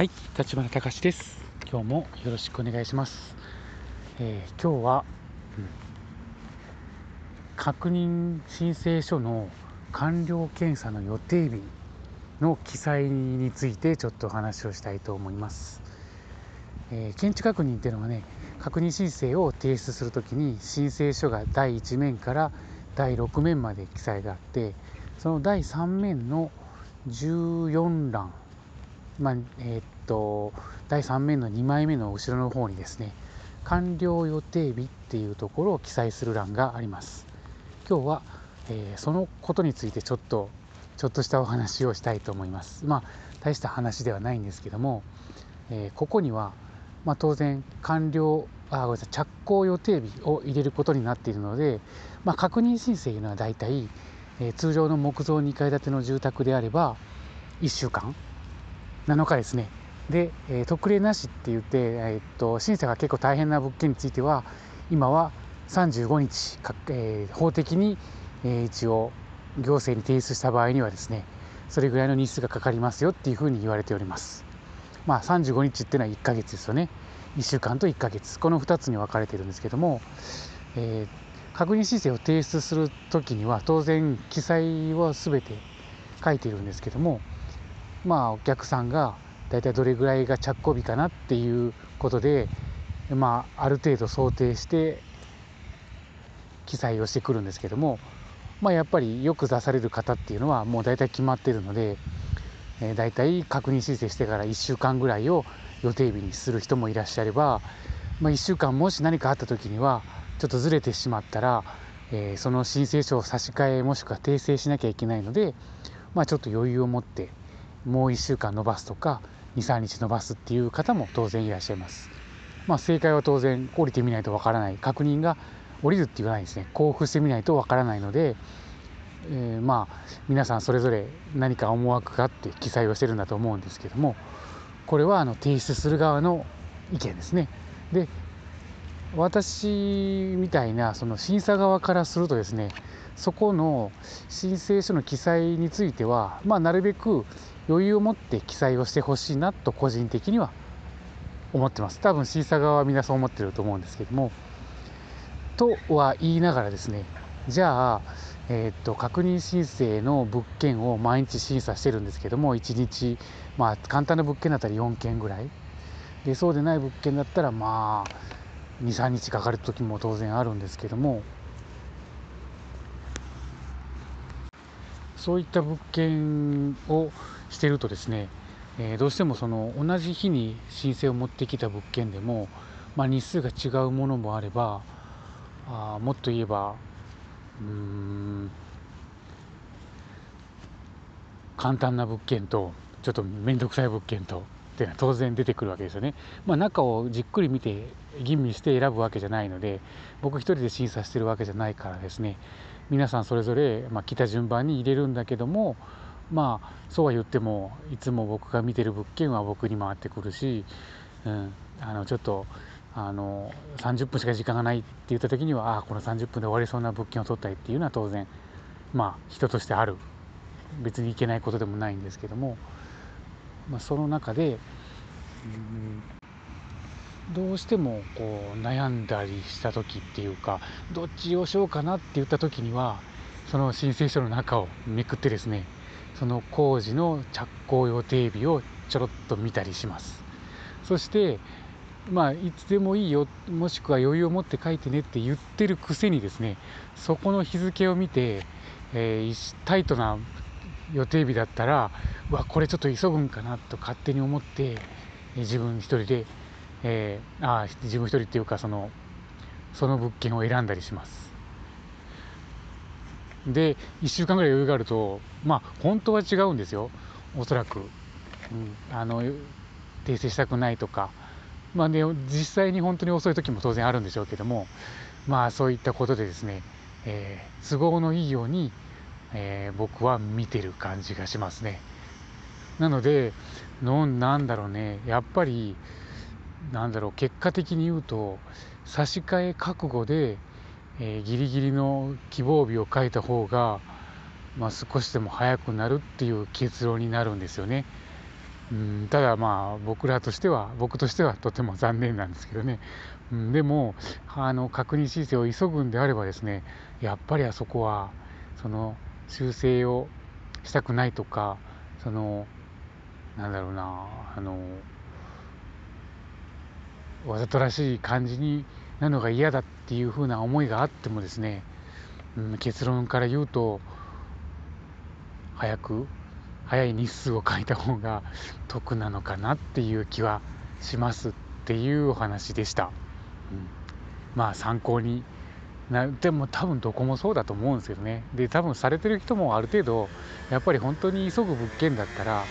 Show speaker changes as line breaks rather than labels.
はい、立花隆です。今日もよろしくお願いします。えー、今日は、うん、確認申請書の完了検査の予定日の記載についてちょっとお話をしたいと思います。えー、検知確認っていうのはね、確認申請を提出するときに申請書が第1面から第6面まで記載があって、その第3面の14欄まあ、え、っと第3面の2枚目の後ろの方にですね完了予定日っていうところを記載する欄があります。今日は、えー、そのことについてちょっとちょっとしたお話をしたいと思います。まあ大した話ではないんですけども、えー、ここには、まあ、当然完了あごめんなさい着工予定日を入れることになっているので、まあ、確認申請というのは大体、えー、通常の木造2階建ての住宅であれば1週間7日ですね。で、えー、特例なしって言って、えー、っと審査が結構大変な物件については今は35日えー、法的に、えー、一応行政に提出した場合にはですねそれぐらいの日数がかかりますよっていうふうに言われております。まあ、35日っていうのは1ヶ月ですよね。1週間と1ヶ月この2つに分かれてるんですけども、えー、確認申請を提出する時には当然記載は全て書いているんですけどもまあお客さんが大体どれぐらいが着工日かなっていうことで、まあ、ある程度想定して記載をしてくるんですけども、まあ、やっぱりよく出される方っていうのはもう大体決まってるので、えー、大体確認申請してから1週間ぐらいを予定日にする人もいらっしゃれば、まあ、1週間もし何かあった時にはちょっとずれてしまったら、えー、その申請書を差し替えもしくは訂正しなきゃいけないので、まあ、ちょっと余裕を持ってもう1週間延ばすとか23日延ばすっていう方も当然いらっしゃいます。まあ、正解は当然降りてみないとわからない確認が降りるって言わないですね交付してみないとわからないので、えー、まあ皆さんそれぞれ何か思惑があって記載をしてるんだと思うんですけどもこれはあの提出する側の意見ですね。で私みたいなその審査側からするとですねそこの申請書の記載については、まあ、なるべく余裕を持って記載をしてほしいなと個人的には思ってます。多分審査側は皆さん思ってると思うんですけども。とは言いながらですね。じゃあ、えー、っと確認申請の物件を毎日審査してるんですけども1日まあ簡単な物件だったら4件ぐらい。でそうでない物件だったらまあ23日かかる時も当然あるんですけども。そういった物件をしてるとですね、えー、どうしてもその同じ日に申請を持ってきた物件でも、まあ、日数が違うものもあればあもっと言えばうん簡単な物件とちょっと面倒くさい物件とっていうのは当然出てくるわけですよね。まあ、中をじっくり見て吟味して選ぶわけじゃないので僕一人で審査してるわけじゃないからですね皆さんそれぞれ、まあ、来た順番に入れるんだけどもまあそうは言ってもいつも僕が見てる物件は僕に回ってくるし、うん、あのちょっとあの30分しか時間がないって言った時にはああこの30分で終わりそうな物件を取ったりっていうのは当然まあ人としてある。別にいけないことでもないんですけども、まあ、その中で、うん、どうしてもこう悩んだりした時っていうかどっちをしようかなって言った時にはその申請書の中をめくってですねその工事の着工予定日をちょろっと見たりします。そしてまあいつでもいいよもしくは余裕を持って書いてねって言ってるくせにですねそこの日付を見て、えー、タイトな予定日だったらうわこれちょっと急ぐんかなと勝手に思って自分一人で、えー、あ自分一人っていうかそのその物件を選んだりします。で1週間ぐらい余裕があるとまあ本当は違うんですよ。おそらく、うん、あの訂正したくないとか。まあね実際に本当に遅い時も当然あるんでしょうけども。まあそういったことでですね、えー、都合のいいように、えー、僕は見てる感じがしますね。なのでのなんだろうね。やっぱりなんだろう。結果的に言うと差し替え覚悟でえー、ギリギリの希望日を書いた方が、まあ、少しでも早くなるっていう結論になるんですよね。うん、ただまあ僕らとしては僕としてはとても残念なんですけどね、うん、でもあの確認申請を急ぐんであればですねやっぱりあそこはその修正をしたくないとかそのなんだろうなあのわざとらしい感じになるのが嫌だっていうふうな思いがあってもですね、うん、結論から言うと早く早い日数を書いた方が得なのかなっていう気はしますっていうお話でした、うん、まあ参考になでも多分どこもそうだと思うんですけどね。で多分されてる人もある程度やっぱり本当に急ぐ物件だったら